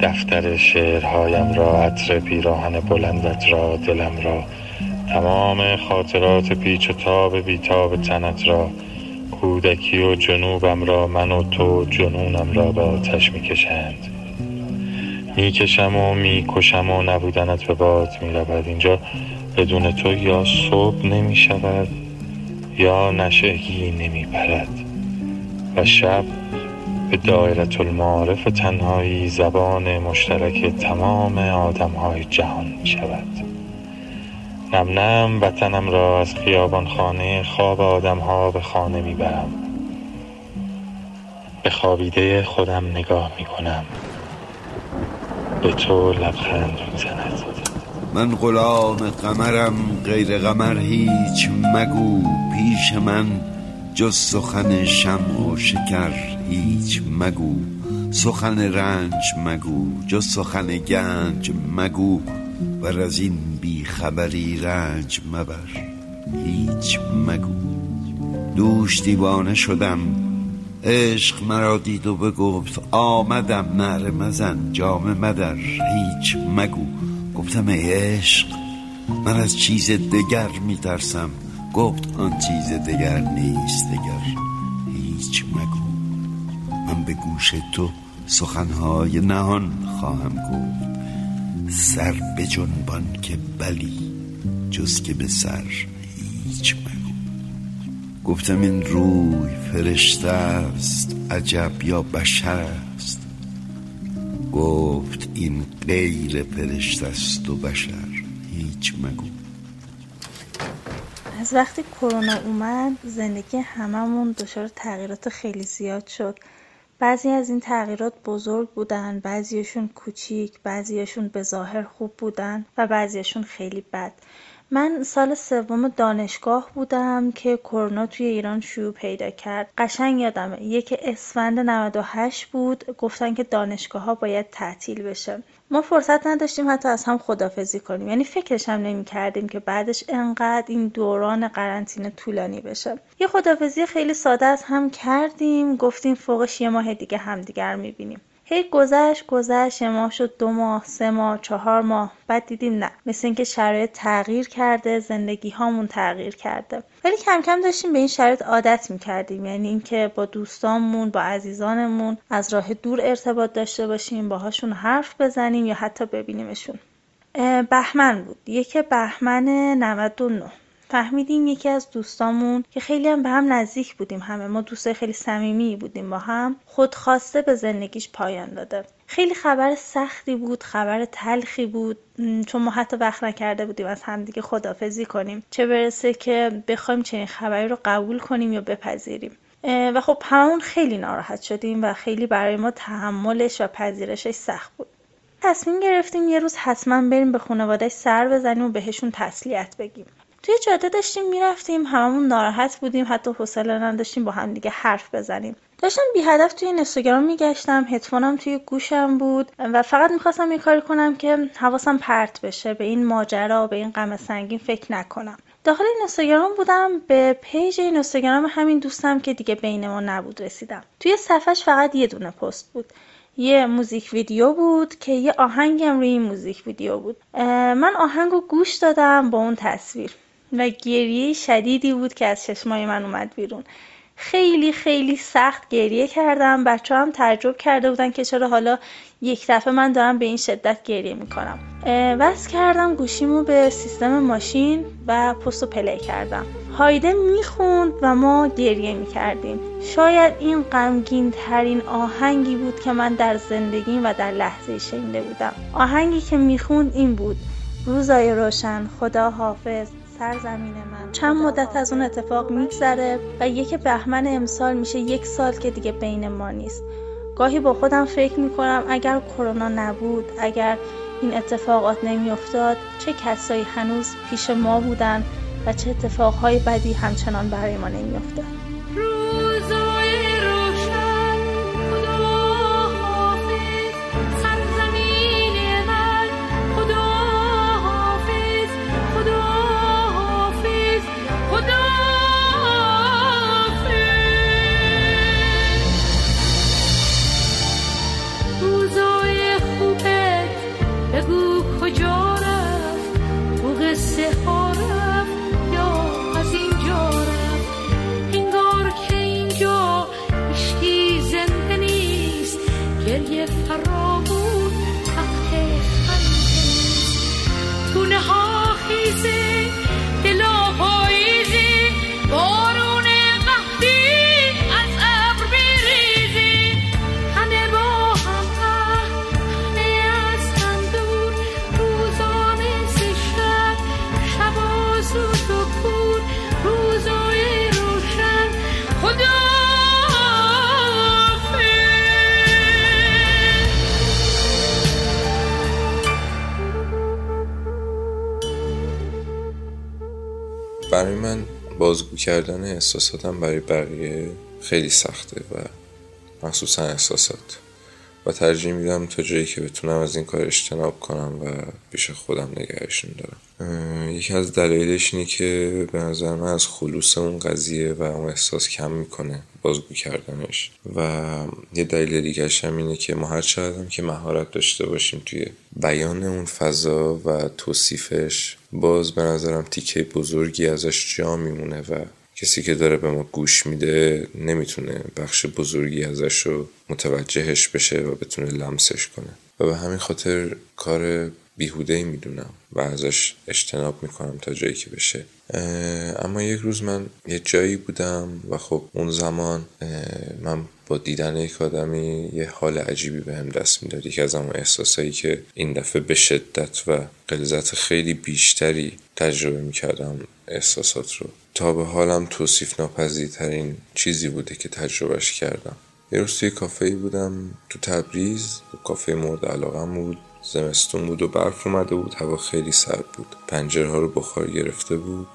دفتر شعرهایم را عطر پیراهن بلندت را دلم را. تمام خاطرات پیچ و تاب بیتاب تنت را کودکی و جنوبم را من و تو جنونم را به آتش می‌کشند. می‌کشم و می‌کشم و نبودنت به باد می‌رود. اینجا بدون تو یا صبح نمی‌شود یا نشگی نمیپرد و شب به دایرت المعارف تنهایی زبان مشترک تمام آدم های جهان می شود نم نم وطنم را از خیابان خانه خواب آدم ها به خانه می برم به خوابیده خودم نگاه می کنم به تو لبخند می زند من غلام قمرم غیر قمر هیچ مگو. پیش من جز سخن شم و شکر هیچ مگو. سخن رنج مگو جز سخن گنج مگو. و از این بیخبری رنج مبر هیچ مگو. دوش دیوانه شدم عشق مرا دید و بگفت آمدم نعره مزن جام مدر هیچ مگو. گفتم ای عشق من از چیز دگر میترسم. گفت آن چیز دگر نیست دگر هیچ مگو. من به گوش تو سخنهای نهان خواهم گفت. سر به جنبان که بلی جز که به سر هیچ مگو. گفتم این روی فرشته است عجب یا بشر است. گفت این غیر فرشته است و بشر هیچ مگو. از وقتی کرونا اومد زندگی هممون دچار تغییرات خیلی زیاد شد. بعضی از این تغییرات بزرگ بودن بعضیشون کوچیک بعضیشون به ظاهر خوب بودن و بعضیشون خیلی بد. من سال سوم دانشگاه بودم که کرونا توی ایران شروع پیدا کرد. قشنگ یادمه یک اسفند 98 بود گفتن که دانشگاه ها باید تعطیل بشه. ما فرصت نداشتیم حتی از هم خدافزی کنیم. یعنی فکرش هم نمی کردیم که بعدش انقدر این دوران قرنطینه طولانی بشه. یه خدافزی خیلی ساده از هم کردیم گفتیم فوقش یه ماه دیگه همدیگر می‌بینیم. هی گذشت گذشت ماه شد دو ماه سه ماه چهار ماه. بعد دیدیم نه مثل اینکه شرایط تغییر کرده زندگی هامون تغییر کرده. ولی کم کم داشتیم به این شرایط عادت می‌کردیم. یعنی اینکه با دوستانمون با عزیزانمون از راه دور ارتباط داشته باشیم باهاشون حرف بزنیم یا حتی ببینیمشون. بهمن بود. یک بهمن 99 فهمیدیم یکی از دوستامون که خیلی هم به هم نزدیک بودیم همه. ما دوستای خیلی صمیمی بودیم با هم. خودخواسته به زندگیش پایان داده. خیلی خبر سختی بود خبر تلخی بود. چون ما حتی وقت نکرده بودیم از همدیگه خدافزی کنیم. چه برسه که بخوایم چنین خبری رو قبول کنیم یا بپذیریم. و خب هممون خیلی ناراحت شدیم و خیلی برای ما تحملش و پذیرشش سخت بود. تصمیم گرفتیم یه روز حتما بریم به خانوادهش سر بزنیم و بهشون تسلیت بگیم. توی جاده داشتیم می‌رفتیم هممون ناراحت بودیم حتی حوصله نداشتیم با هم دیگه حرف بزنیم. داشتم بی هدف توی اینستاگرام میگشتم هدفونم توی گوشم بود و فقط می‌خواستم یه کاری کنم که حواسم پرت بشه به این ماجرا به این غم سنگین فکر نکنم. داخل اینستاگرام بودم به پیج اینستاگرام همین دوستم که دیگه بین ما نبود رسیدم. توی صفحش فقط یه دونه پست بود. یه موزیک ویدیو بود که یه آهنگم روی این موزیک ویدیو بود. من آهنگ رو گوش دادم با اون تصویر. و گریه شدیدی بود که از چشمای من اومد بیرون. خیلی خیلی سخت گریه کردم. بچه‌ها هم تعجب کرده بودن که چرا حالا یک دفعه من دارم به این شدت گریه می‌کنم. وصل کردم گوشیمو به سیستم ماشین و پست پلی کردم. هایده می‌خوند و ما گریه می‌کردیم. شاید این غمگین ترین آهنگی بود که من در زندگیم و در لحظه شنیده بودم. آهنگی که می‌خوند این بود. روزای روشن. خدا حافظ سرزمین من چند مدت از اون اتفاق میگذره و یک بهمن امسال میشه یک سال که دیگه بین ما نیست. گاهی با خودم فکر می‌کنم اگر کرونا نبود اگر این اتفاقات نمیافتاد چه کسایی هنوز پیش ما بودن و چه اتفاقهای بدی همچنان برای ما نمیافتاد. laisser برای من بازگو کردن احساساتم برای بقیه خیلی سخته و مخصوصا احساسات. و ترجیح میدم تا جایی که بتونم از این کار اجتناب کنم و پیش خودم نگهشون دارم. یکی از دلایلش اینه که به نظر من از خلوص اون قضیه و اون احساس کم می‌کنه بازگو کردنش. و یه دلیل دیگه هم اینه که ما هر چقدر که مهارت داشته باشیم توی بیان اون فضا و توصیفش باز به نظرم تیکه بزرگی ازش جا میمونه و کسی که داره به ما گوش میده نمی‌تونه بخش بزرگی ازش رو متوجهش بشه و بتونه لمسش کنه. و به همین خاطر کار بیهوده می‌دونم و ازش اجتناب می‌کنم تا جایی که بشه. اما یک روز من یه جایی بودم و خب اون زمان من با دیدن یک آدمی یه حال عجیبی به هم دست می‌داد. یکی از اون احساسایی که این دفعه به شدت و قلزت خیلی بیشتری تجربه می‌کردم احساسات رو. تا به حالم توصیف ناپذیرترین چیزی بوده که تجربهش کردم. یه روز توی کافه بودم تو تبریز کافه مورد علاقم بود زمستون بود و برف اومده بود هوا خیلی سرد بود. پنجره ها رو بخار گرفته بود.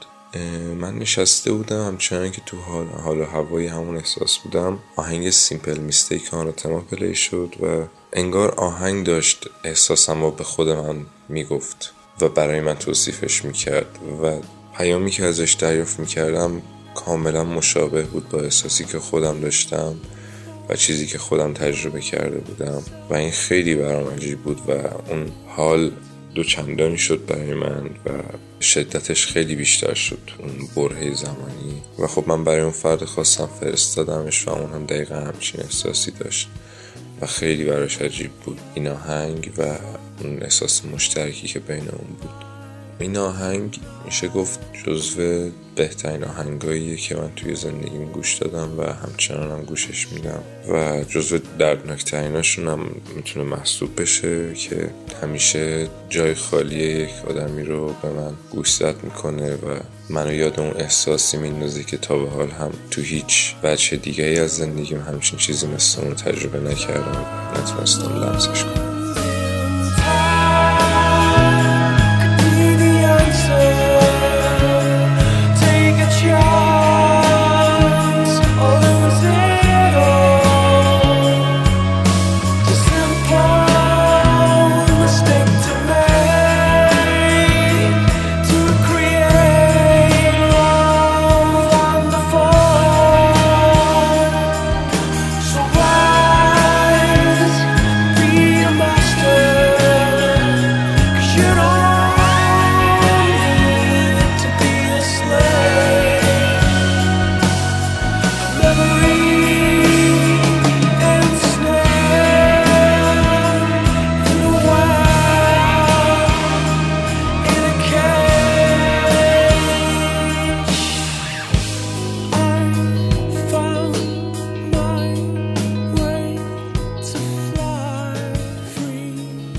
من نشسته بودم همچنان که تو حال, حال هوای همون احساس بودم آهنگ سیمپل میستیک آن تما پلی شد و انگار آهنگ داشت احساسم رو به خود من می‌گفت و برای من توصیفش می‌کرد و پیامی که ازش دریافت می‌کردم کاملا مشابه بود با احساسی که خودم داشتم و چیزی که خودم تجربه کرده بودم. و این خیلی برام عجیب بود و اون حال دو چندانی شد برای من و شدتش خیلی بیشتر شد اون برهه زمانی. و خب من برای اون فرد خواستم فرستادمش و اون هم دقیقا همچین احساسی داشت و خیلی براش عجیب بود. این آهنگ و اون احساس مشترکی که بین اون بود. این آهنگ میشه گفت جزو بهترین آهنگاییه که من توی زندگیم گوش دادم و همچنان هم گوشش میدم و جزو دردناکتریناشون هم می‌تونه محسوب بشه که همیشه جای خالی یک آدمی رو به من گوش زد می‌کنه و منو یاد اون احساسی میندازه که تا به حال هم تو هیچ بچه دیگه ای از زندگیم همچین چیزی مثل اون تجربه نکردم. نتونستم لمسش کنم.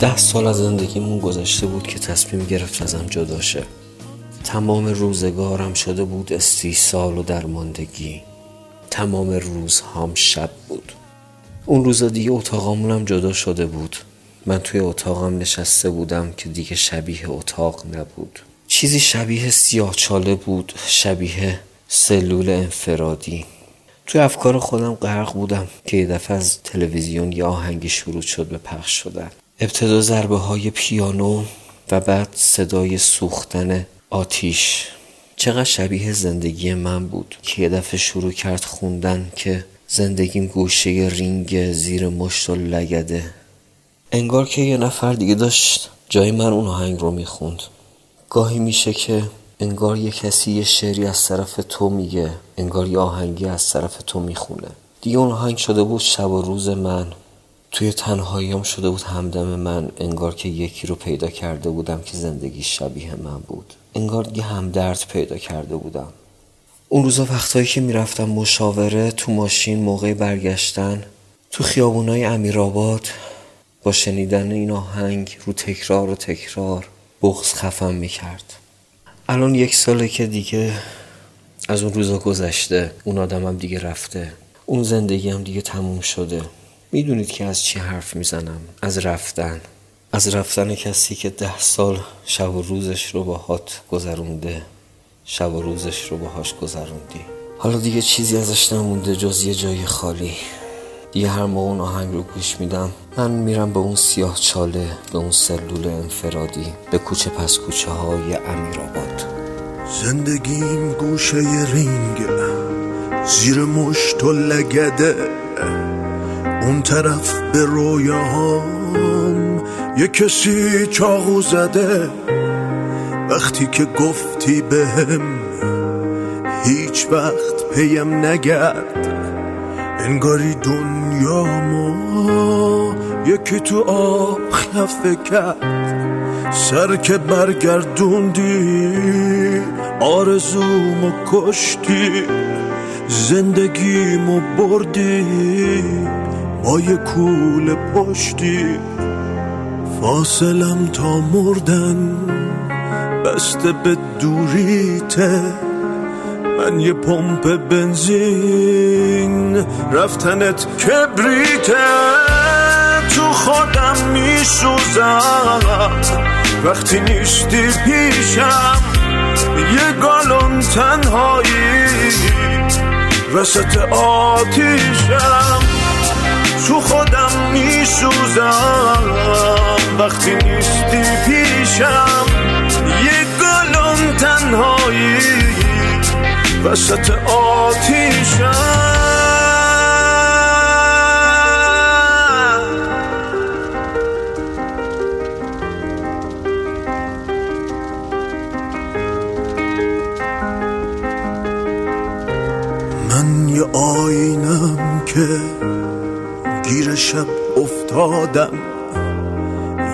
ده سال از زندگیمون گذشته بود که تصمیم گرفت ازم جدا شه. تمام روزگارم شده بود استیصال و درماندگی. تمام روزهام شب بود. اون روزا دیگه اتاقامونم جدا شده بود. من توی اتاقم نشسته بودم که دیگه شبیه اتاق نبود. چیزی شبیه سیاهچاله بود شبیه سلول انفرادی. توی افکار خودم غرق بودم که یه دفعه از تلویزیون یه آهنگی شروع شد به پخش شدن. ابتدا ضربه های پیانو و بعد صدای سوختن آتیش. چقدر شبیه زندگی من بود که یه دفعه شروع کرد خوندن که زندگیم گوشه رینگ زیر مشت و لگده. انگار که یه نفر دیگه داشت جای من اون آهنگ رو می‌خوند. گاهی میشه که انگار یه کسی یه شعری از طرف تو میگه انگار یه آهنگی از طرف تو می‌خونه. دیگه اون آهنگ شده بود شب و روز من. توی تنهاییام شده بود همدم من انگار که یکی رو پیدا کرده بودم که زندگی شبیه من بود. انگار دیگه همدرد پیدا کرده بودم. اون روزا وقتایی که می‌رفتم مشاوره تو ماشین موقع برگشتن تو خیابونای امیرآباد با شنیدن این آهنگ رو تکرار و تکرار بغز خفم می‌کرد. الان یک ساله که دیگه از اون روزا گذشته اون آدمم دیگه رفته. اون زندگی هم دیگه تموم شده. می‌دونید که از چی حرف می‌زنم؟ از رفتن. از رفتن کسی که ده سال شب و روزش رو باهات گذرونده شب و روزش رو باهاش گذروندی. حالا دیگه چیزی ازش نمونده جز یه جای خالی. دیگه هر موقع اون آهنگ رو گوش میدم. من میرم به اون سیاه چاله به اون سلول انفرادی به کوچه پس کوچه های امیر آباد زندگیم گوشه رینگ زیر مشت و لگده. اون طرف به رویاهام یه کسی چاقو زده. وقتی که گفتی بهم هیچ وقت پیم نگرد. انگاری دنیا ما یکی تو آب خفه کرد. سر که برگردوندی آرزومو کشتی زندگیمو بردی. با یه کول پشتی. فاصلم تا مردن. بسته به دوریته. من یه پمپ بنزین. رفتنت کبریته. تو خودم میسوزم. وقتی نیستی پیشم. یه گالون تنهایی. وسط آتیشم. تو خودم میسوزم. وقتی نیستی پیشم یه گالون تنهایی وسط آتیشم. من یه آینم که شب افتادم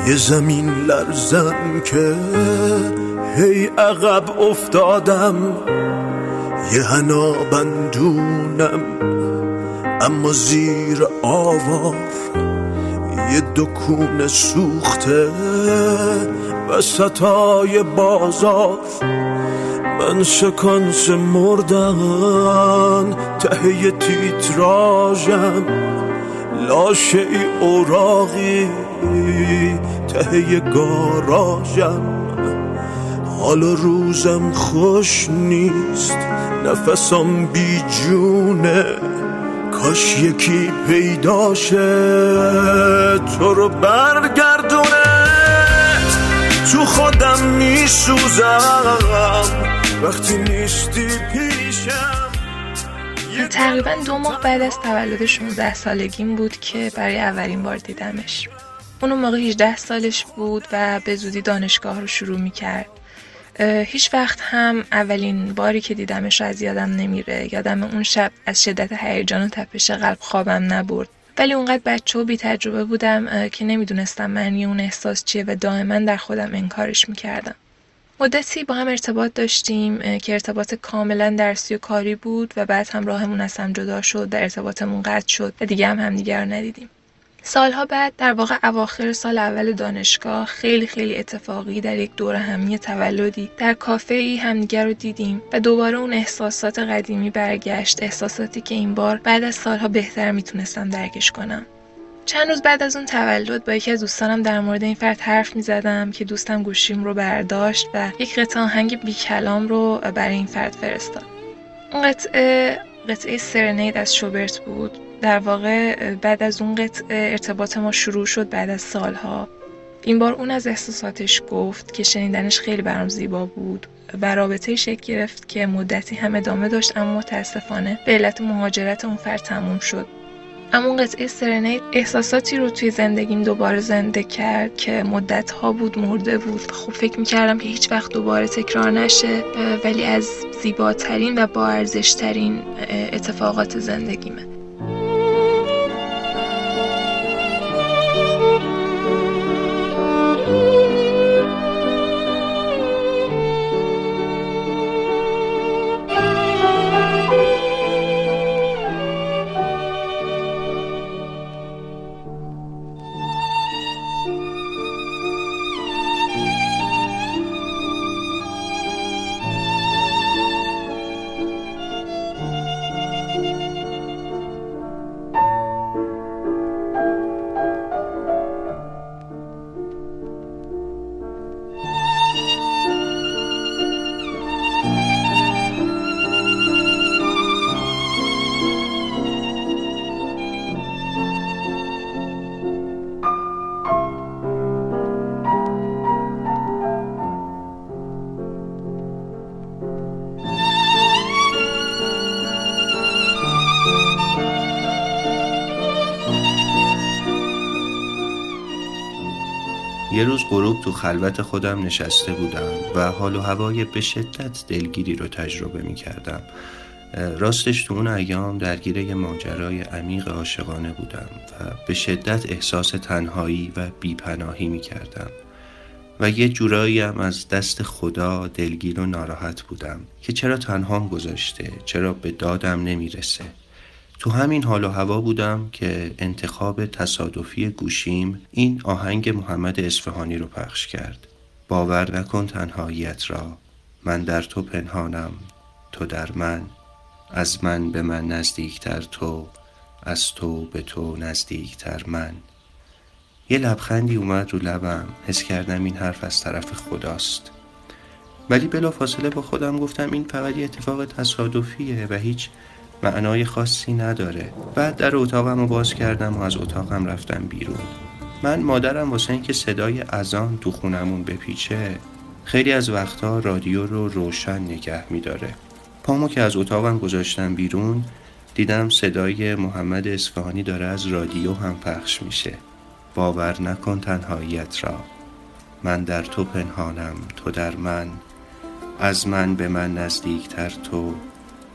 یه زمین لرزم که هی عقب افتادم. یه هنا بندونم اما زیر آوار. یه دکون سوخته وسطای بازار. من سکانس مردن ته تیتراژم. لاشه ای اوراقی ته گاراژم. حالا روزم خوش نیست نفسم بی جونه کاش یکی پیداشه تو رو برگردونه. تو خودم میسوزم وقتی نیستی پیشم. تقریبا دو ماه بعد از تولد 16 سالگیم بود که برای اولین بار دیدمش. اون موقع 18 سالش بود و به زودی دانشگاه رو شروع می کرد هیچ وقت هم اولین باری که دیدمش از یادم نمیره. یادم اون شب از شدت هیجان و تپش قلب خوابم نبرد. ولی اونقدر بچه و بی تجربه بودم که نمی‌دونستم معنی اون احساس چیه و دائما در خودم انکارش می‌کردم. مدتی با هم ارتباط داشتیم که ارتباط کاملا درسی و کاری بود و بعد هم راهمون از هم جدا شد و ارتباطمون قطع شد و دیگه هم همدیگه رو ندیدیم. سالها بعد در واقع اواخر سال اول دانشگاه خیلی خیلی اتفاقی در یک دور همی تولدی. در کافه ای همدیگر رو دیدیم و دوباره اون احساسات قدیمی برگشت احساساتی که این بار بعد از سالها بهتر می‌تونستم درکش کنم. چند روز بعد از اون تولد با یکی از دوستانم در مورد این فرد حرف می زدم که دوستم گوشیم رو برداشت و یک قطعه آهنگ بی کلام رو برای این فرد فرستاد. اون قطعه قطعه سرنید از شوبرت بود. در واقع بعد از اون قطعه ارتباط ما شروع شد بعد از سالها. این بار اون از احساساتش گفت که شنیدنش خیلی برام زیبا بود و رابطه شکل گرفت که مدتی هم ادامه داشت اما متاسفانه به علت مهاجرت اون فرد تموم شد. اما اون قطعه سرنید احساساتی رو توی زندگیم دوباره زنده کرد که مدت ها بود مرده بود. خب فکر می‌کردم که هیچ وقت دوباره تکرار نشه ولی از زیباترین و با ارزشترین اتفاقات زندگیمه. تو خلوت خودم نشسته بودم و حال و هوای به شدت دلگیری رو تجربه می کردم راستش تو اون ایام درگیر یه ماجرای عمیق عاشقانه بودم و به شدت احساس تنهایی و بیپناهی می کردم و یه جورایی هم از دست خدا دلگیر و ناراحت بودم که چرا تنهام گذاشته چرا به دادم نمی‌رسه. تو همین حال و هوا بودم که انتخاب تصادفی گوشیم این آهنگ محمد اصفهانی رو پخش کرد. باور نکن تنهاییت را من در تو پنهانم تو در من. از من به من نزدیکتر تو از تو به تو نزدیکتر من. یه لبخندی اومد رو لبم حس کردم این حرف از طرف خداست. ولی بلا فاصله با خودم گفتم این فقط یه اتفاق تصادفیه و هیچ معنای خاصی نداره بعد در اتاقم رو باز کردم و از اتاقم رفتم بیرون. من مادرم واسه اینکه صدای اذان تو خونمون بپیچه خیلی از وقتها رادیو رو روشن نگه میداره. پامو که از اتاقم گذاشتم بیرون دیدم صدای محمد اصفهانی داره از رادیو هم پخش میشه. باور نکن تنهاییت را. من در تو پنهانم تو در من. از من به من نزدیکتر تو.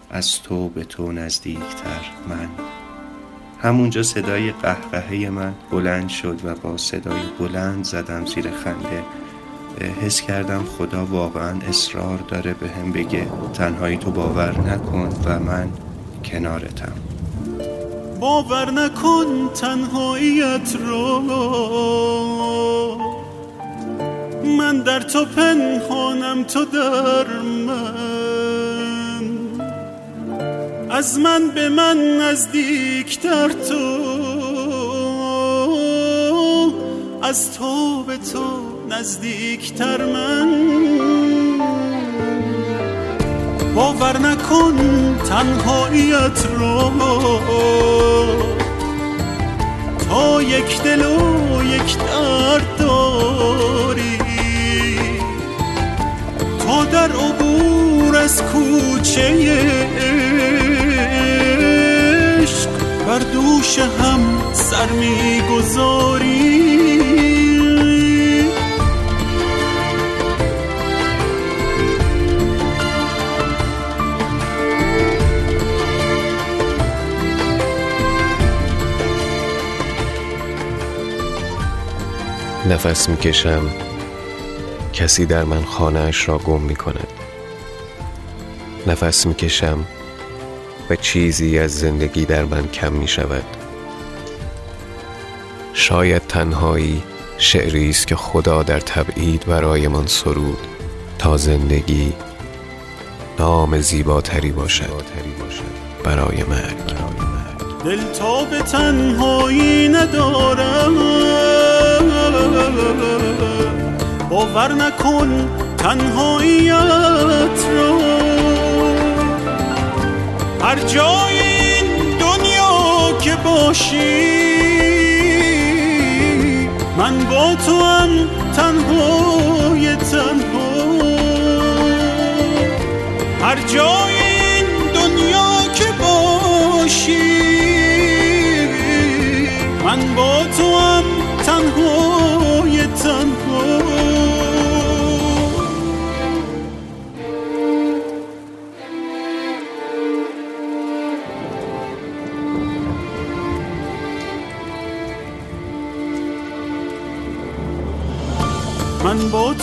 از تو به تو نزدیکتر من. همونجا صدای قهقهه من بلند شد و با صدای بلند زدم زیر خنده. حس کردم خدا واقعا اصرار داره به هم بگه تنهایی تو باور نکن و من کنارتم. باور نکن تنهاییت رو. من در تو پنهانم تو در من. از من به من نزدیکتر تو. از تو به تو نزدیکتر من. باور نکن تنهاییت رو. تا یک دل و یک درد داری. تا در عبور از کوچه بر دوش هم سر می‌گذاری. نفس می‌کشم. کسی در من خانهاش را گم می کند نفس می‌کشم. و چیزی از زندگی در من کم می شود. شاید تنهایی شعری است که خدا در تبعید برایمان سرود تا زندگی نام زیباتری باشد برای مرگ. دل تا به تنهایی ندارم. باور نکن تنهاییت رو هر جای دنیا که باشی من با تو هم تنهای تنها. هر جای دنیا که باشی من با تو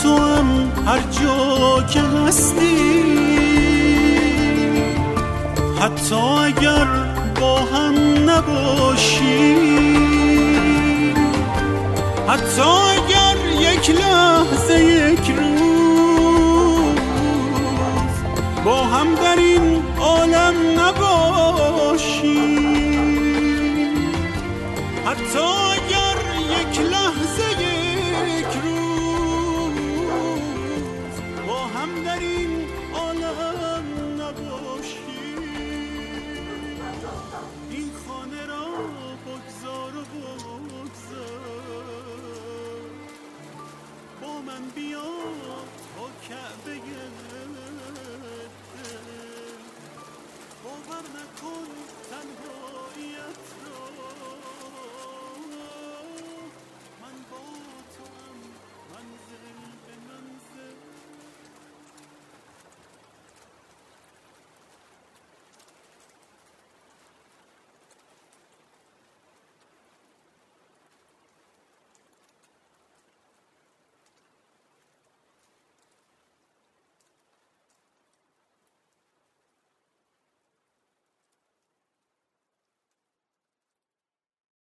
تو هم هر جا که هستی. حتی اگر با هم نباشی. حتی اگر یک لحظه یک روز با هم در این عالم نباشی. حتی Oh.